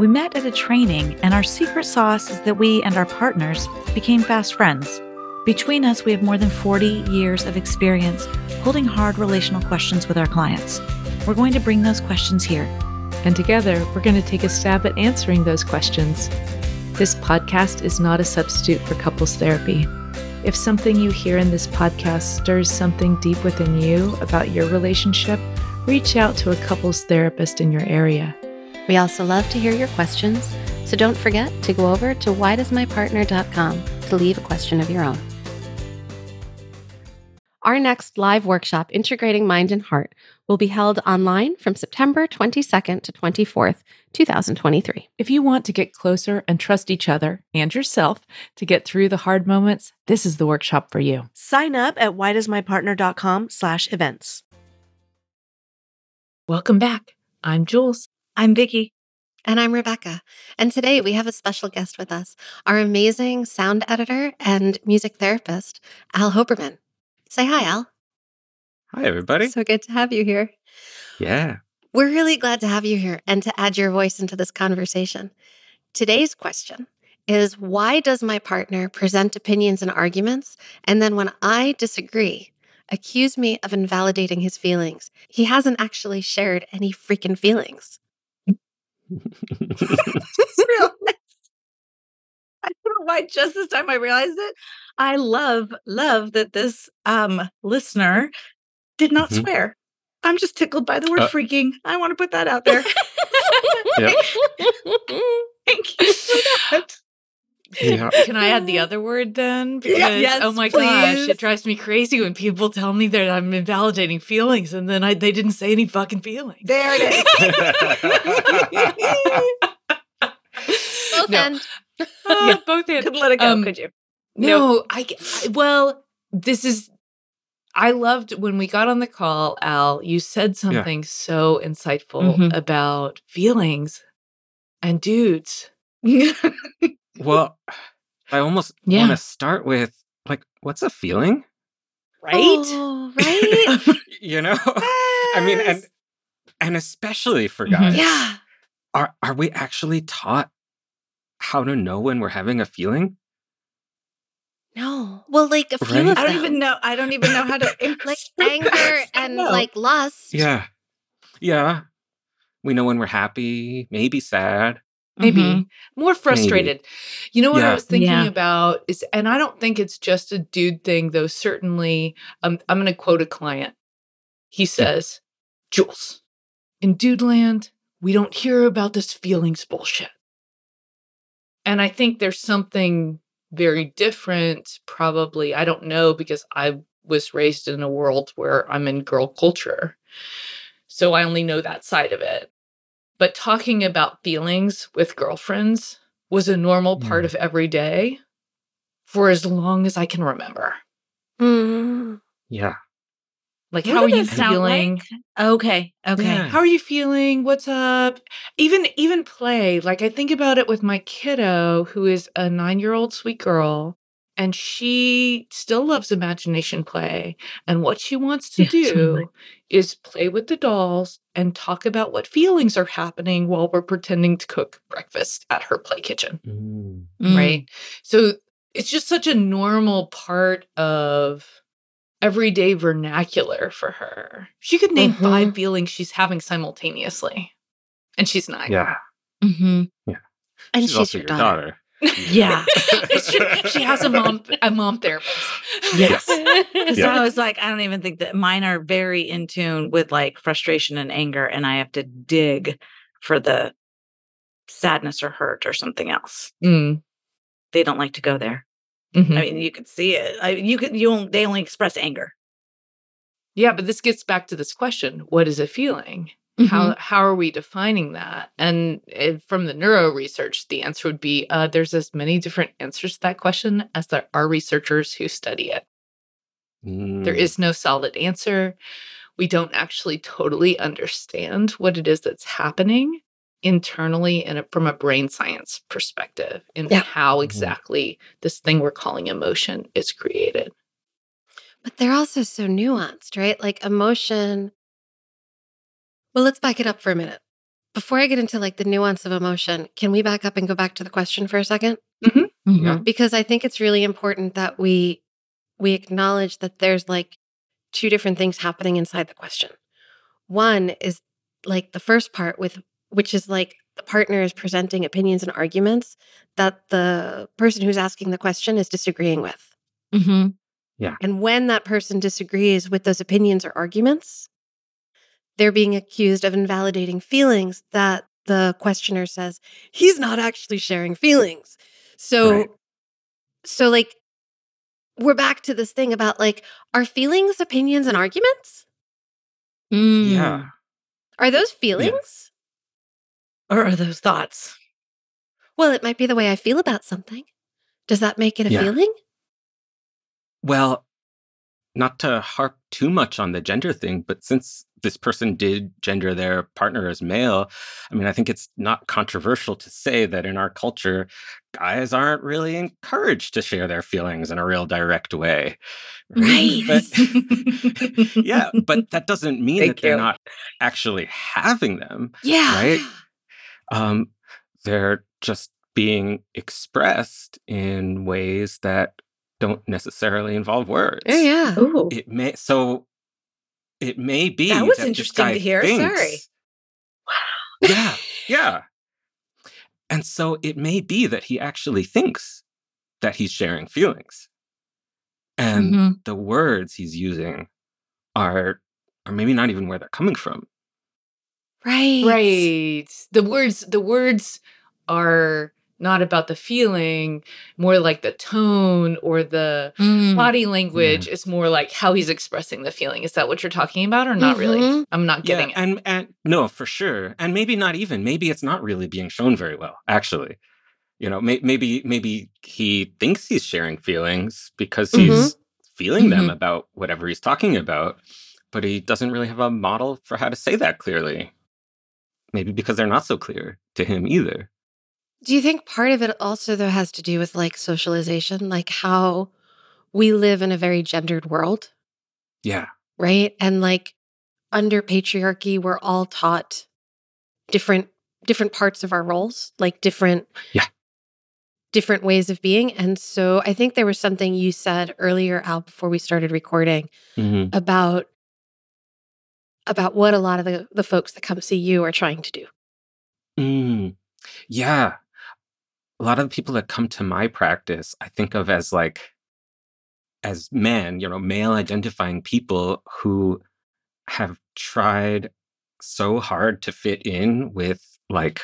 We met at a training, and our secret sauce is that we and our partners became fast friends. Between us, we have more than 40 years of experience holding hard relational questions with our clients. We're going to bring those questions here. And together, we're going to take a stab at answering those questions. This podcast is not a substitute for couples therapy. If something you hear in this podcast stirs something deep within you about your relationship, reach out to a couples therapist in your area. We also love to hear your questions, so don't forget to go over to whydoesmypartner.com to leave a question of your own. Our next live workshop, Integrating Mind and Heart, will be held online from September 22nd to 24th, 2023. If you want to get closer and trust each other and yourself to get through the hard moments, this is the workshop for you. Sign up at whydoesmypartner.com slash events. Welcome back. I'm Jules. I'm Vicki. And I'm Rebecca. And today we have a special guest with us, our amazing sound editor and music therapist, Al Hoberman. Say hi, Al. Hi, everybody. So good to have you here. Yeah. We're really glad to have you here and to add your voice into this conversation. Today's question is why does my partner present opinions and arguments? And then when I disagree, accuse me of invalidating his feelings? He hasn't actually shared any freaking feelings. I don't know why just this time I realized it. I love, love that this um listener did not Mhm. swear. I'm just tickled by the word Uh, freaking. I want to put that out there. Thank you for that. Yeah. Can I add the other word then? Because Yes, oh my gosh, it drives me crazy when people tell me that I'm invalidating feelings and then I, they didn't say any fucking feelings. There it is. Both No. end. Uh, both ends. Couldn't let it go, Um, could you? No, I, I well, this is I loved when we got on the call, Al, you said something so insightful Mhm. about feelings and dudes. well, I almost Yeah. want to start with like, what's a feeling? Right? Oh, right? You know? I mean, and and especially for Mhm. guys, yeah. are are we actually taught how to know when we're having a feeling? No. Well, like a few Right? of I don't them. even know. I don't even know how to Like anger and No. like lust. Yeah. Yeah. We know when we're happy, maybe sad. Maybe Mhm. more frustrated. You know what I was thinking Yeah. about is, and I don't think it's just a dude thing, though. Certainly, um, I'm going to quote a client. He says, "Jules, in dude land, we don't hear about this feelings bullshit." And I think there's something very different. Probably, I don't know because I was raised in a world where I'm in girl culture, so I only know that side of it but talking about feelings with girlfriends was a normal part Mm. of every day for as long as I can remember. Mm. Yeah. Like, What how are you feeling? like? Okay. Okay. Yeah. How are you feeling? What's up? Even even play. Like I think about it with my kiddo, who is a nine-year-old sweet girl, and she still loves imagination play. And what she wants to Yeah, do totally. is play with the dolls and talk about what feelings are happening while we're pretending to cook breakfast at her play kitchen. Mm. Mm. right? So it's just such a normal part of everyday vernacular for her. She could name five feelings she's having simultaneously, and she's nine. Yeah. Mm-hmm. And she's, she's, also your your daughter. daughter. Yeah. True. She has a mom a mom therapist. Yes. So Yeah. I was like, I don't even think that mine are very in tune with like frustration and anger, and I have to dig for the sadness or hurt or something else. Mm, They don't like to go there. mhm. I mean, you could see it. I, you could. You only, they only express anger. Yeah, but this gets back to this question: What is a feeling? Mm-hmm. How how are we defining that? And eh, from the neuro research, the answer would be uh, there's as many different answers to that question as there are researchers who study it. There Mm, is no solid answer. We don't actually totally understand what it is that's happening internally and from a brain science perspective in Yeah. how Mhm. exactly this thing we're calling emotion is created. But they're also so nuanced, right? Like emotion. Well, let's back it up for a minute. Before I get into like the nuance of emotion, can we back up and go back to the question for a second? Mhm. Because I think it's really important that we we acknowledge that there's like two different things happening inside the question. One is like the first part with which is like the partner is presenting opinions and arguments that the person who's asking the question is disagreeing with. Mm-hmm. Yeah. And when that person disagrees with those opinions or arguments, they're being accused of invalidating feelings that the questioner says he's not actually sharing feelings. So, Right. so like, we're back to this thing about like, are feelings opinions and arguments? Mm. Yeah. Are those feelings? Or are those thoughts? Well, it might be the way I feel about something. Does that make it a Yeah. feeling? Well, not to harp too much on the gender thing, but since this person did gender their partner as male, I mean, I think it's not controversial to say that in our culture, guys aren't really encouraged to share their feelings in a real direct way. Right. But, yeah, but that doesn't mean Thank that they're you. not actually having them. Yeah. Right? Um, they're just being expressed in ways that don't necessarily involve words Yeah. yeah. Ooh. it may so it may be That was this interesting to guy hear. Sorry. thinks- yeah yeah and so it may be that he actually thinks that he's sharing feelings and Mhm. the words he's using are are maybe not even where they're coming from Right. Right. The words the words are not about the feeling, more like the tone or the Mm. body language It's more like how he's expressing the feeling. Is that what you're talking about or not really? Mhm. I'm not getting yeah, it. and and no for sure and maybe not even maybe it's not really being shown very well actually you know may, maybe maybe he thinks he's sharing feelings because Mhm. he's feeling them Mhm. about whatever he's talking about but he doesn't really have a model for how to say that clearly maybe because they're not so clear to him either Do you think part of it also, though, has to do with like socialization, like how we live in a very gendered world, yeah right? And like under patriarchy, we're all taught different different parts of our roles, like different Yeah. different ways of being. And so I think there was something you said earlier, Al, before we started recording Mhm. about about what a lot of the, the folks that come see you are trying to do. Mm, yeah. A lot of the people that come to my practice, I think of as like, as men, you know, male identifying people who have tried so hard to fit in with like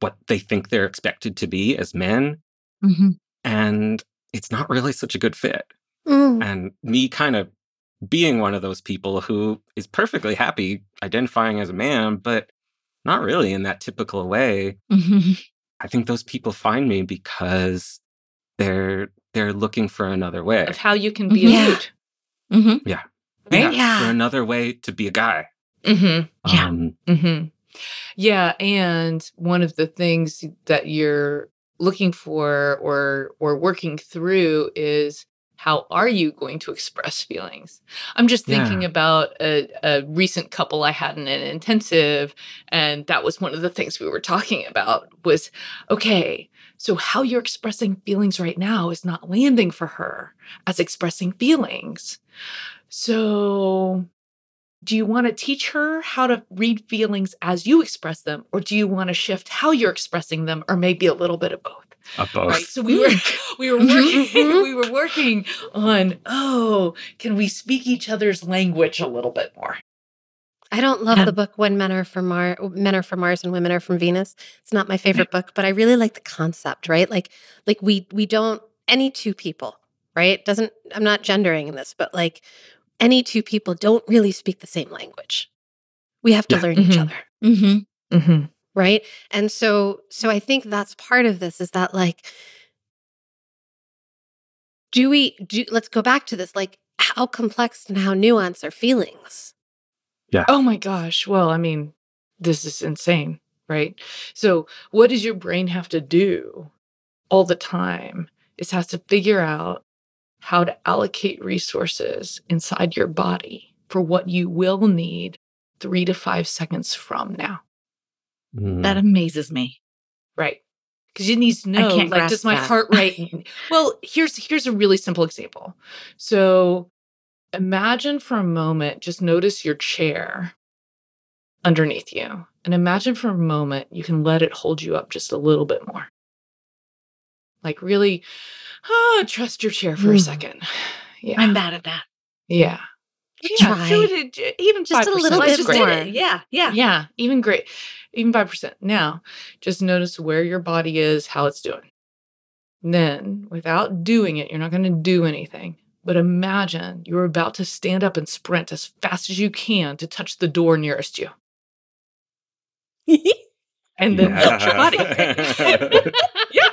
what they think they're expected to be as men. Mhm. And it's not really such a good fit. Mm. And me kind of being one of those people who is perfectly happy identifying as a man, but not really in that typical way. Mhm. I think those people find me because they're they're looking for another way. Of how you can be Yeah. a dude. Mhm. Yeah, Yeah. for another way to be a guy. Mm-hmm. Yeah. Um, Mm-hmm. Yeah, and one of the things that you're looking for or or working through is how are you going to express feelings? I'm just thinking Yeah. about a, a recent couple I had in an intensive, and that was one of the things we were talking about was okay, so how you're expressing feelings right now is not landing for her as expressing feelings. So do you want to teach her how to read feelings as you express them or do you want to shift how you're expressing them or maybe a little bit of both both. Right. So we were we were working we were working on oh, can we speak each other's language a little bit more? I don't love Yeah. the book When Men Are from Mars, Men Are from Mars and Women Are from Venus. It's not my favorite book, but I really like the concept, right? Like like we we don't any two people, right? Doesn't I'm not gendering in this, but like any two people don't really speak the same language. We have to Yeah. learn each Mhm. other, Mm-hmm. Mm-hmm. Right? And so so I think that's part of this is that like do we do let's go back to this like how complex and how nuanced are feelings? Yeah. Oh my gosh. Well, I mean, this is insane, right? So, what does your brain have to do all the time? It has to figure out how to allocate resources inside your body for what you will need three to five seconds from now, Mm. That amazes me. right? Because you need to know, can't like, does my that. heart rate? well, here's here's a really simple example. So, imagine for a moment, just notice your chair underneath you. And imagine for a moment you can let it hold you up just a little bit more. Like really ah, trust your chair for a Mm. second. Yeah. I'm bad at that. yeah. Try. do it, j- even Just a 5%. little bit more. Yeah, yeah. Yeah, even great. Even 5%. Now, just notice where your body is, how it's doing. Then, without doing it, you're not going to do anything. But imagine you're about to stand up and sprint as fast as you can to touch the door nearest you. And then melt your body. yeah.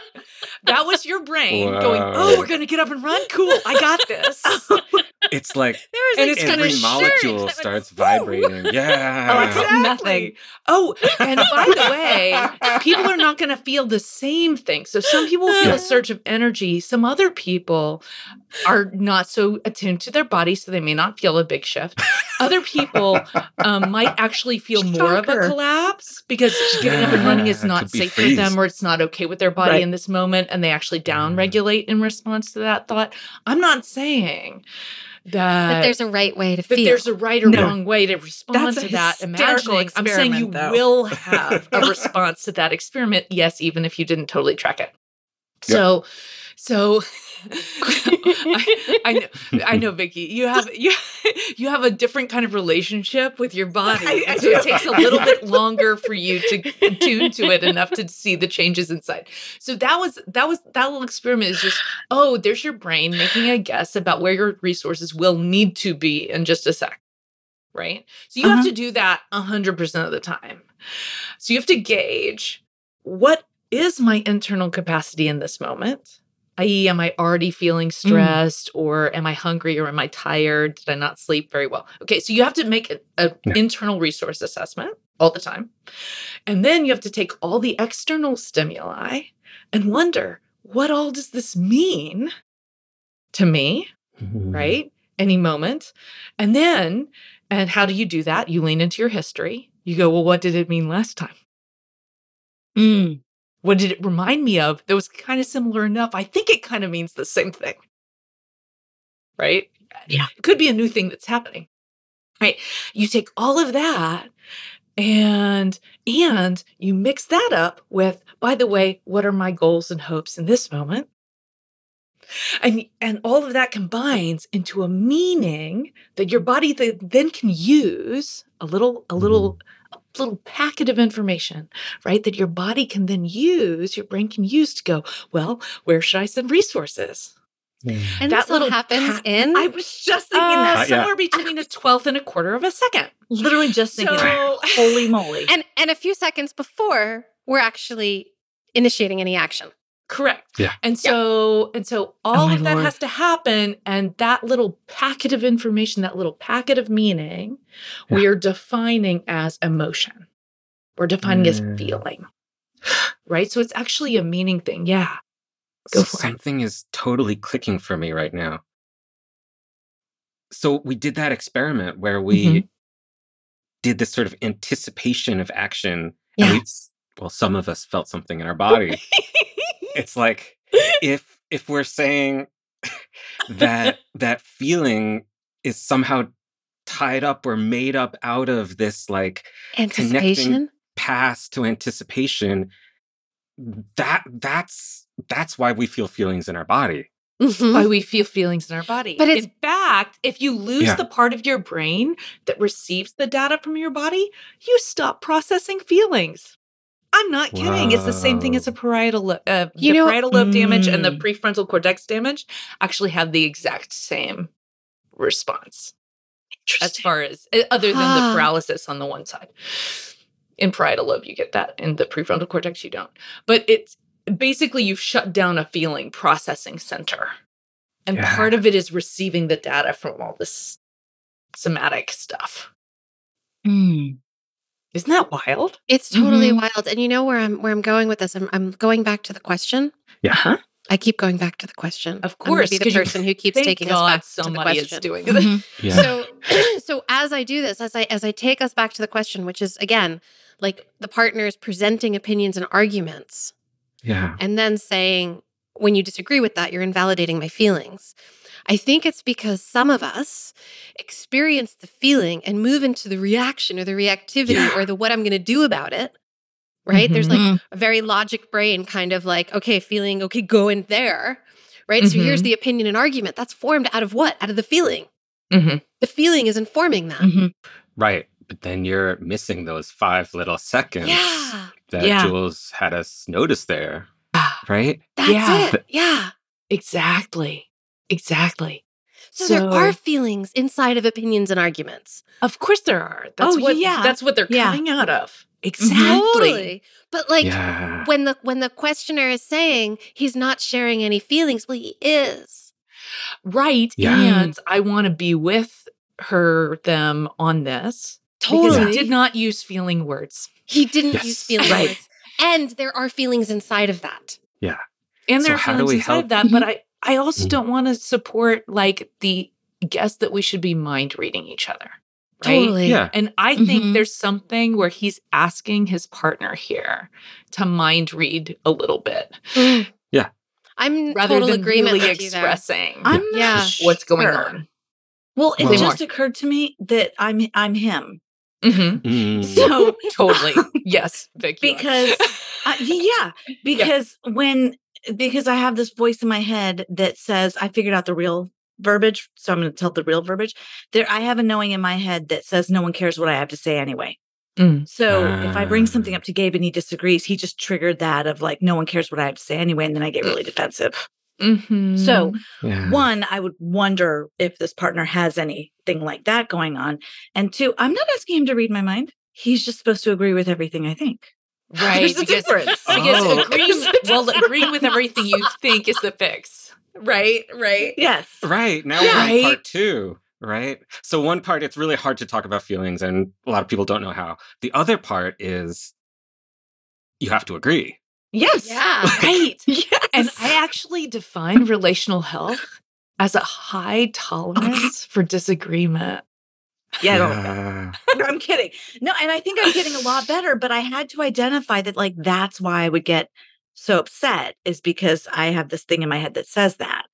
That was your brain going, oh, we're going to get up and run? Cool. I got this. it's like And it's gonna every shake. molecule starts vibrating. Yeah. Oh, I felt nothing. Oh, and by the way, people are not going to feel the same thing. So some people feel a surge of energy. Some other people are not so attuned to their body, so they may not feel a big shift. Other people um, might actually feel more of a collapse because getting up and running is not safe freeze. for them or it's not okay with their body Right. in this moment and they actually down mm. regulate in response to that thought. I'm not saying that, That there's a right way to that feel. there's a right or No. wong way to respond That's a to that hysterical imagining. I'm saying you though. will have a response to that experiment. Yes, even if you didn't totally track it. So, so I, I know, I know, Vicki, you have you you have a different kind of relationship with your body, I- so it takes a little bit longer for you to tune to it enough to see the changes inside. So that was that was that little experiment is just oh, there's your brain making a guess about where your resources will need to be in just a sec, right? So you have Uh-huh. to do that hundred percent of the time. So you have to gauge what is my internal capacity in this moment i.e., am I already feeling stressed or am I hungry or am I tired? Did I not sleep very well? Okay, so you have to make an Yeah. internal resource assessment all the time. And then you have to take all the external stimuli and wonder what all does this mean to me, Mm-hmm. right? Any moment. And then, and how do you do that? You lean into your history. You go, well, what did it mean last time? Mm. What did it remind me of that was kind of similar enough? I think it kind of means the same thing. Right? Yeah. It could be a new thing that's happening. Right? You take all of that and and you mix that up with by the way, what are my goals and hopes in this moment? And and all of that combines into a meaning that your body th- then can use a little a little a little packet of information right? That your body can then use, your brain can use to go, well, where should I send resources? and that this all little happens pa- in I was just thinking Uh, that. yeah. somewhere between a twelfth and a quarter of a second. Literally just thinking. So, Holy moly. and and a few seconds before we're actually initiating any action. Correct. Yeah. And so, and so all my of that Lord. has to happen. And that little packet of information, that little packet of meaning, we are defining as emotion. We're defining as Mm. feeling. Right. So it's actually a meaning thing. Yeah. Go for it. Something is totally clicking for me right now. So we did that experiment where we Mhm. did this sort of anticipation of action. And we, well, some of us felt something in our body. It's like if if we're saying that that feeling is somehow tied up or made up out of this like Anticipation. past to anticipation that that's that's why we feel feelings in our body. Mhm. why we feel feelings in our body. But it's- in fact, if you lose Yeah. the part of your brain that receives the data from your body, you stop processing feelings. I'm not kidding. It's the same thing as a parietal lo- uh, You the know- parietal lobe damage and the Mm. prefrontal cortex damage actually have the exact same response as far as uh, other than Huh. the paralysis on the one side. In parietal lobe, you get that. In the prefrontal cortex, you don't. But it's basically you've shut down a feeling processing center. And Yeah. part of it is receiving the data from all this somatic stuff. Mm. Isn't that wild? It's totally Mhm. wild. And you know where I'm where I'm going with this? I'm I'm going back to the question. Yeah. Huh? I keep going back to the question. Of I'm gonna course, be the 'cause you- person who keeps Thank taking us God back to the somebody is question. doing Mhm. this. Yeah. So so as I do this, as I as I take us back to the question, which is again, like the partners presenting opinions and arguments yeah. and then saying when you disagree with that, you're invalidating my feelings. I think it's because some of us experience the feeling and move into the reaction or the reactivity Yeah. or the what I'm going to do about it. Right? There's like Mhm. a very logic brain kind of like, okay, feeling, okay, go in there. Right? So here's Mhm. the opinion and argument. That's formed out of what? Out of the feeling. Mhm. The feeling is informing that. Mhm. Right. But then you're missing those five little seconds Yeah. that Yeah. Jules had us notice there. Ah, Right? That's Yeah. it. Yeah. Exactly. Exactly. So, there are feelings inside of opinions and arguments. Of course there are. That's Oh, what yeah. that's what they're Yeah. coming out of. Mm-hmm. Exactly. Totally. But like yeah. when the when the questioner is saying he's not sharing any feelings, well, he is. Right. Yeah. And I want to be with her, them on this. Because Totally. he did not use feeling words. He didn't Yes. use feeling Right. words. And there are feelings inside of that. Yeah. And So there are how do feelings we inside help- of that. But I, I also Mhm. don't want to support like the guess that we should be mind reading each other. Right. Totally. Yeah. And I think Mhm. there's something where he's asking his partner here to mind read a little bit Mm. Yeah. I'm rather total than agreement really with you there. expressing I'm not Yeah. what's going sure. on. Well, it Well- just occurred to me that I'm I'm him. Mhm. Mm. So Totally. yes, Vic. you are. because uh, yeah, because when because I have this voice in my head that says I figured out the real verbiage, so I'm going to tell the real verbiage. There, I have a knowing in my head that says no one cares what I have to say anyway. Mm. So if I bring something Ah. up to Gabe and he disagrees, he just triggered that of like no one cares what I have to say anyway, and then I get really defensive. Mhm. So Yeah. one, I would wonder if this partner has anything like that going on, and two, I'm not asking him to read my mind. He's just supposed to agree with everything I think. Right There's a because, difference. because Oh. agreeing well agreeing with everything you think is the fix. Right, right. Yes. Right. Now Yeah. we're on Right. part two. Right. So one part, it's really hard to talk about feelings, and a lot of people don't know how. The other part is you have to agree. Yes. Yeah. Right. Yes. And I actually define relational health as a high tolerance for disagreement. Yeah, I don't- Yeah. I'm kidding. No, and I think I'm getting a lot better, but I had to identify that like that's why I would get so upset is because I have this thing in my head that says that.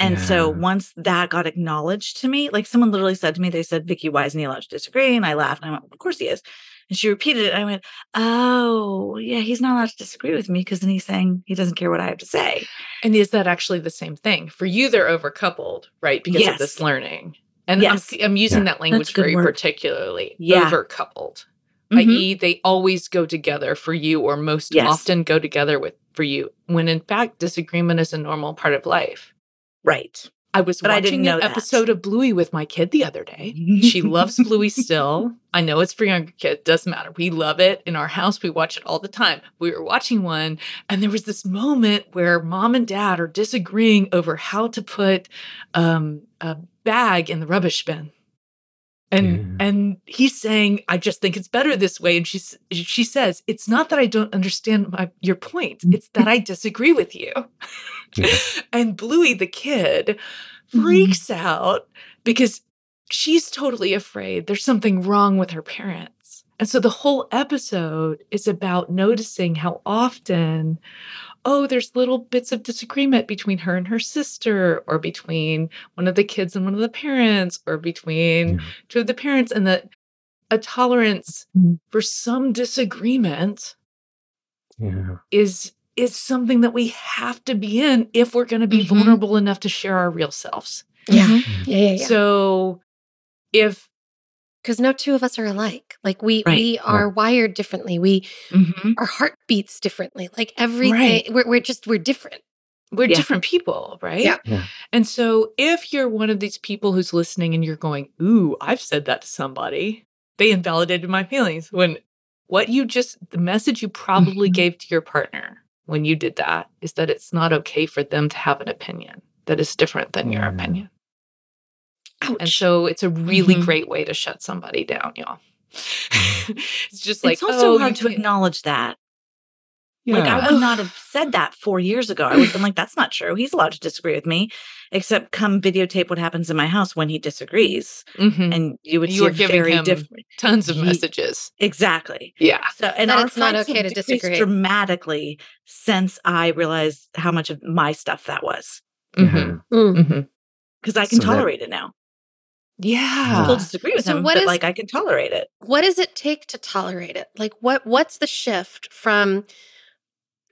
And so once that got acknowledged to me, like someone literally said to me, they said, Vicki, why isn't he allowed to disagree? And I laughed and I went, Of course he is. And she repeated it. And I went, Oh, yeah, he's not allowed to disagree with me because then he's saying he doesn't care what I have to say. And is that actually the same thing? For you, they're overcoupled, right? Because of this learning. And Yes. I'm, I'm using Yeah. that language very word. particularly. Yeah. Overcoupled. Mhm. i.e., they always go together for you, or most Yes. often go together with for you, when in fact disagreement is a normal part of life. Right. I was But watching didn't know an that. episode of Bluey with my kid the other day. She loves Bluey still. I know it's for younger kids, doesn't matter. We love it. In our house, we watch it all the time. We were watching one, and there was this moment where mom and dad are disagreeing over how to put um, a bag in the rubbish bin. And Yeah. and he's saying, I just think it's better this way. And she's she says, it's not that I don't understand my, your point. It's that I disagree with you. Yeah. and Bluey, the kid, Mhm. freaks out because she's totally afraid there's something wrong with her parents. And so the whole episode is about noticing how often, oh, there's little bits of disagreement between her and her sister, or between one of the kids and one of the parents, or between Yeah. two of the parents, and that a tolerance Mhm. for some disagreement Yeah. is is something that we have to be in if we're going to be Mhm. vulnerable enough to share our real selves. Yeah. Mhm. Yeah. Yeah. Yeah. So if Because no two of us are alike. Like we Right. we are wired differently. We Mhm. our heart beats differently. Like everything. Right. We're we're just we're different. we're Yeah. different people, right? Yeah. Yeah. And so if you're one of these people who's listening and you're going, Ooh, I've said that to somebody, they invalidated my feelings. When what you just, the message you probably Mhm. gave to your partner when you did that is that it's not okay for them to have an opinion that is different than your opinion. Ouch. And so it's a really Mhm. great way to shut somebody down, y'all. it's just like, it's also oh, hard to can't- acknowledge that. Yeah. Like I would not have said that four years ago. I would have been like, "That's not true. He's allowed to disagree with me." Except come videotape what happens in my house when he disagrees, Mhm. and you would You see were giving very him different. tons of Ye- messages. Exactly. Yeah. So, and That it's not okay to disagree. dramatically since I realized how much of my stuff that was. Mhm. Mm. Mhm. Because I can So that- tolerate it now. Yeah. still disagree with So him, what but is- like I can tolerate it. What does it take to tolerate it? Like what what's the shift from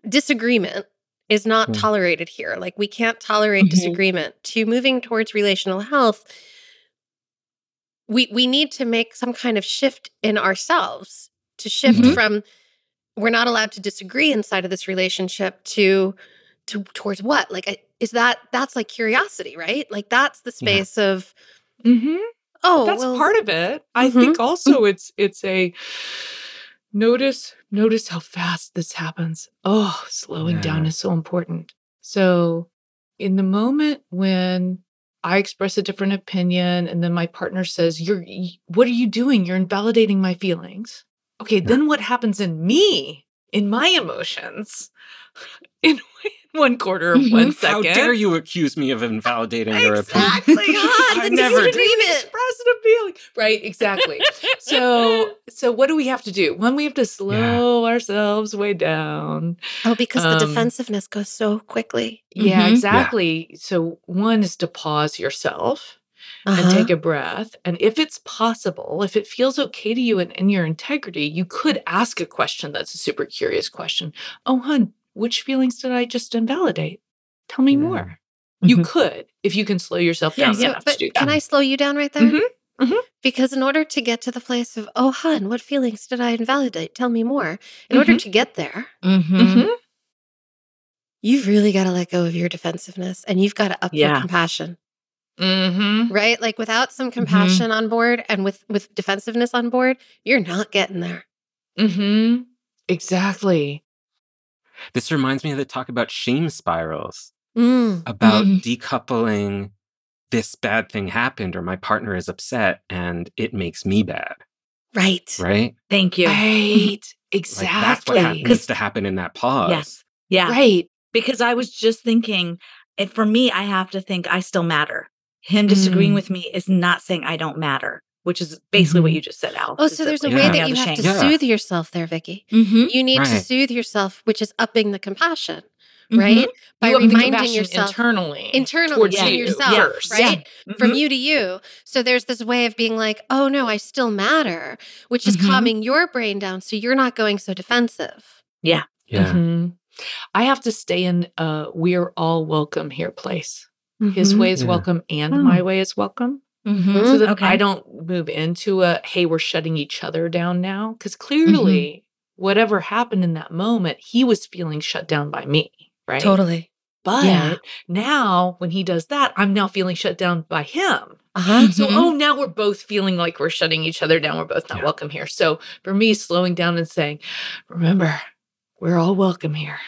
disagreement is not Hmm. tolerated here. Like we can't tolerate Mhm. disagreement to moving towards relational health. We we need to make some kind of shift in ourselves to shift Mhm. from we're not allowed to disagree inside of this relationship to to towards what? Like is that that's like curiosity, right? Like that's the Yeah. space of Mm-hmm. oh, That's well, part of it. I Mhm. think also it's it's a notice notice how fast this happens. Oh, slowing down is so important. So in the moment when I express a different opinion and then my partner says, "You're what are you doing? You're invalidating my feelings." Okay, then what happens in me, in my emotions? In one quarter of one Mhm. How dare you accuse me of invalidating your opinion? Exactly. God, I never did. disagreement. expressed a feeling. Right, exactly. so so what do we have to do? One, we have to slow ourselves way down. Oh, because the Um, defensiveness goes so quickly. Yeah, Mhm. exactly. So one is to pause yourself and Uh-huh. take a breath. And if it's possible, if it feels okay to you and in your integrity, you could ask a question that's a super curious question. Oh, hun, which feelings did I just invalidate? Tell me Yeah. more. You Mhm. could if you can slow yourself Yeah, down So, but to do can. I slow you down right there? Mhm, mhm. Because in order to get to the place of, oh, hun, what feelings did I invalidate? Tell me more. In order Mhm. to get there, Mm-hmm. Mhm. you've really got to let go of your defensiveness and you've got to up your Yeah. compassion, Mhm. right? Like without some compassion on board and with with defensiveness on board, you're not getting there. Mm-hmm. Exactly. This reminds me of the talk about shame spirals, Mm. about Mhm. decoupling this bad thing happened or my partner is upset and it makes me bad, Right. right? Thank you. Right. Like Exactly. that's what hap- Because- needs to happen in that pause. Yes. Yeah. Right. Because I was just thinking, if for me, I have to think I still matter. Him disagreeing Mm. with me is not saying I don't matter, which is basically what Mhm. you just said, Al. Oh, so there's a way Yeah. that you have to Yeah. soothe yourself there, Vicki. Mm-hmm. You need to soothe yourself, which is upping the compassion, Mhm. right? By you reminding yourself internally, internally towards to you yourself, first. right? Mhm. From you to you. So there's this way of being like, oh no, I still matter, which is Mhm. calming your brain down so you're not going so defensive. Yeah. Mhm. I have to stay in a we're all welcome here place. His way is Yeah. welcome and Oh. my way is welcome. Mhm. So that Okay. I don't move into a hey, we're shutting each other down now. Because clearly, whatever happened in that moment, he was feeling shut down by me. Right. Totally. But Yeah. now when he does that, I'm now feeling shut down by him. Uh-huh. So, Mhm. oh, now we're both feeling like we're shutting each other down. We're both not Yeah. welcome here. So, for me, slowing down and saying, remember, we're all welcome here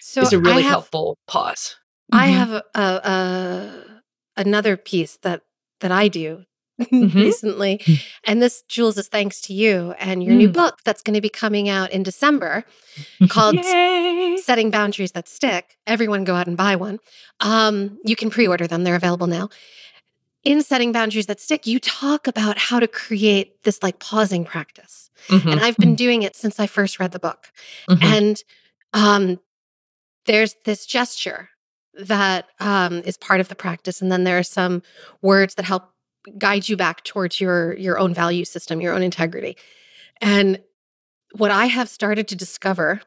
So is a really have, helpful pause. I Mhm. have a, a, a another piece that that I do Mhm. recently, and this Jules is thanks to you and your new Mm. book that's going to be coming out in December called Yay! setting boundaries that stick everyone go out and buy one um, you can pre-order them they're available now in setting boundaries that stick you talk about how to create this like pausing practice Mhm, and i've been doing it since i first read the book mhm. and um, there's this gesture that um, is part of the practice and then there are some words that help guide you back towards your your own value system your own integrity and what i have started to discover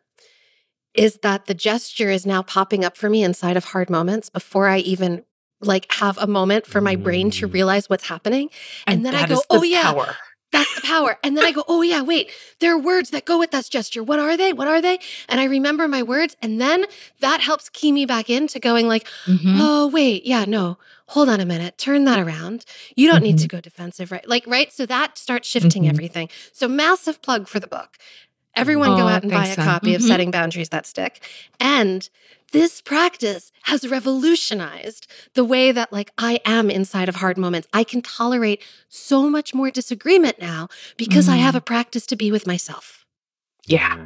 is that the gesture is now popping up for me inside of hard moments before I even like have a moment for my brain to Mm. realize what's happening. And then I go, "Oh, yeah." power. That's the power. And then I go, oh, yeah, wait, there are words that go with that gesture. What are they? What are they? And I remember my words. And then that helps key me back into going, like, Mhm. oh, wait, yeah, no, hold on a minute, turn that around. You don't need to go defensive, right? Like, right? So that starts shifting Mhm. everything. So, massive plug for the book. Everyone go out and buy a thanks, Em. copy of Mhm. Setting Boundaries That Stick. And this practice has revolutionized the way that like I am inside of hard moments. I can tolerate so much more disagreement now because I have Mm. a practice to be with myself. Yeah.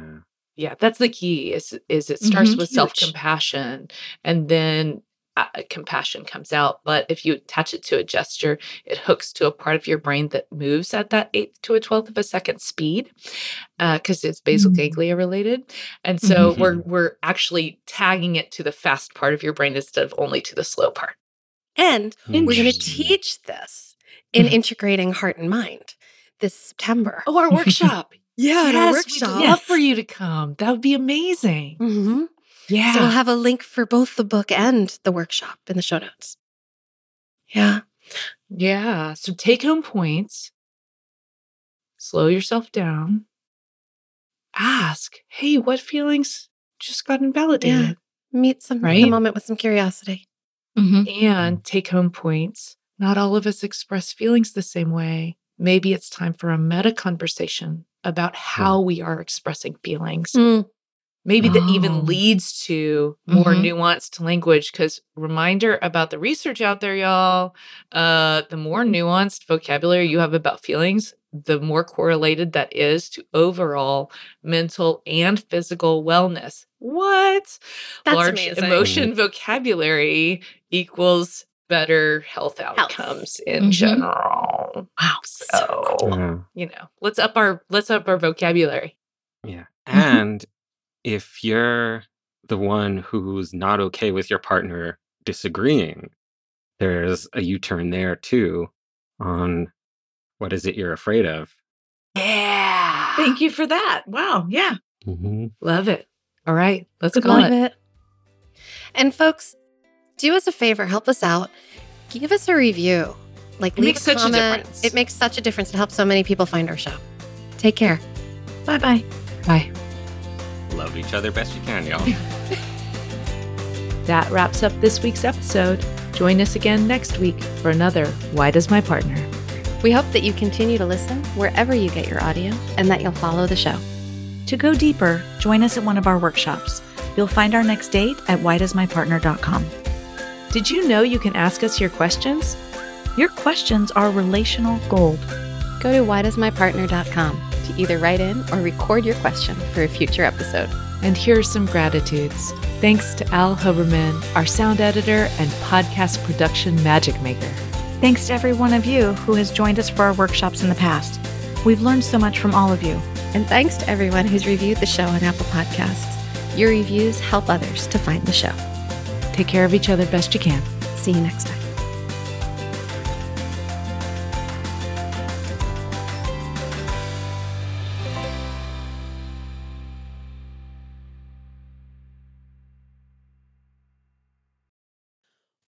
Yeah, that's the key. Is is it starts Mhm, with huge. self compassion, and then compassion comes out. But if you attach it to a gesture, it hooks to a part of your brain that moves at that eighth to a twelfth of a second speed, because it's basal Mm. ganglia related. And so we're Mhm. we're actually tagging it to the fast part of your brain instead of only to the slow part. And we're going to teach this in Mhm. integrating heart and mind this September. Oh, our workshop. yeah, yes, at our we'd workshop. love for you to come. That would be amazing. Yeah. So we'll have a link for both the book and the workshop in the show notes. Yeah. Yeah. So take home points. Slow yourself down. Ask, hey, what feelings just got invalidated? Meet some the Right? moment with some curiosity. Mhm. And take home points. Not all of us express feelings the same way. Maybe it's time for a meta conversation about how we are expressing feelings. Mm. Maybe that Oh. even leads to more Mhm. nuanced language. Because reminder about the research out there, y'all. Uh, the more nuanced vocabulary you have about feelings, the more correlated that is to overall mental and physical wellness. What? That's Large amazing. emotion vocabulary equals better health outcomes in Mhm. general. Wow. So, Yeah. you know, let's up our let's up our vocabulary. Yeah. Mhm. And if you're the one who's not okay with your partner disagreeing, there's a U turn there too on what is it you're afraid of. Yeah. Thank you for that. Wow. Yeah. Mm-hmm. Love it. All right, let's Good call Love it. it. And folks, do us a favor, help us out. Give us a review. Like It leave makes a such a comment. difference. It makes such a difference. It helps so many people find our show. Take care. Bye bye bye. Bye. Love each other best you can, y'all. That wraps up this week's episode. Join us again next week for another Why Does My Partner? We hope that you continue to listen wherever you get your audio and that you'll follow the show. To go deeper, join us at one of our workshops. You'll find our next date at whydoesmypartner.com. Did you know you can ask us your questions? Your questions are relational gold. Go to whydoesmypartner.com to either write in or record your question for a future episode. And here are some gratitudes. Thanks to Al Hoberman, our sound editor and podcast production magic maker. Thanks to every one of you who has joined us for our workshops in the past. We've learned so much from all of you. And thanks to everyone who's reviewed the show on Apple Podcasts. Your reviews help others to find the show. Take care of each other best you can. See you next time.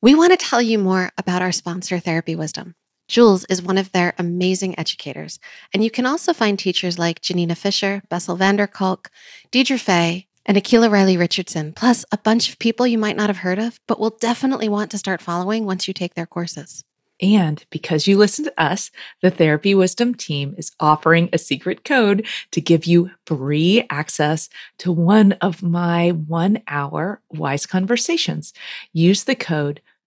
We want to tell you more about our sponsor, Therapy Wisdom. Jules is one of their amazing educators, and you can also find teachers like Janina Fisher, Bessel van der Kolk, Deirdre Fay, and Akila Riley Richardson, plus a bunch of people you might not have heard of, but will definitely want to start following once you take their courses. And because you listen to us, the Therapy Wisdom team is offering a secret code to give you free access to one of my one hour wise conversations. Use the code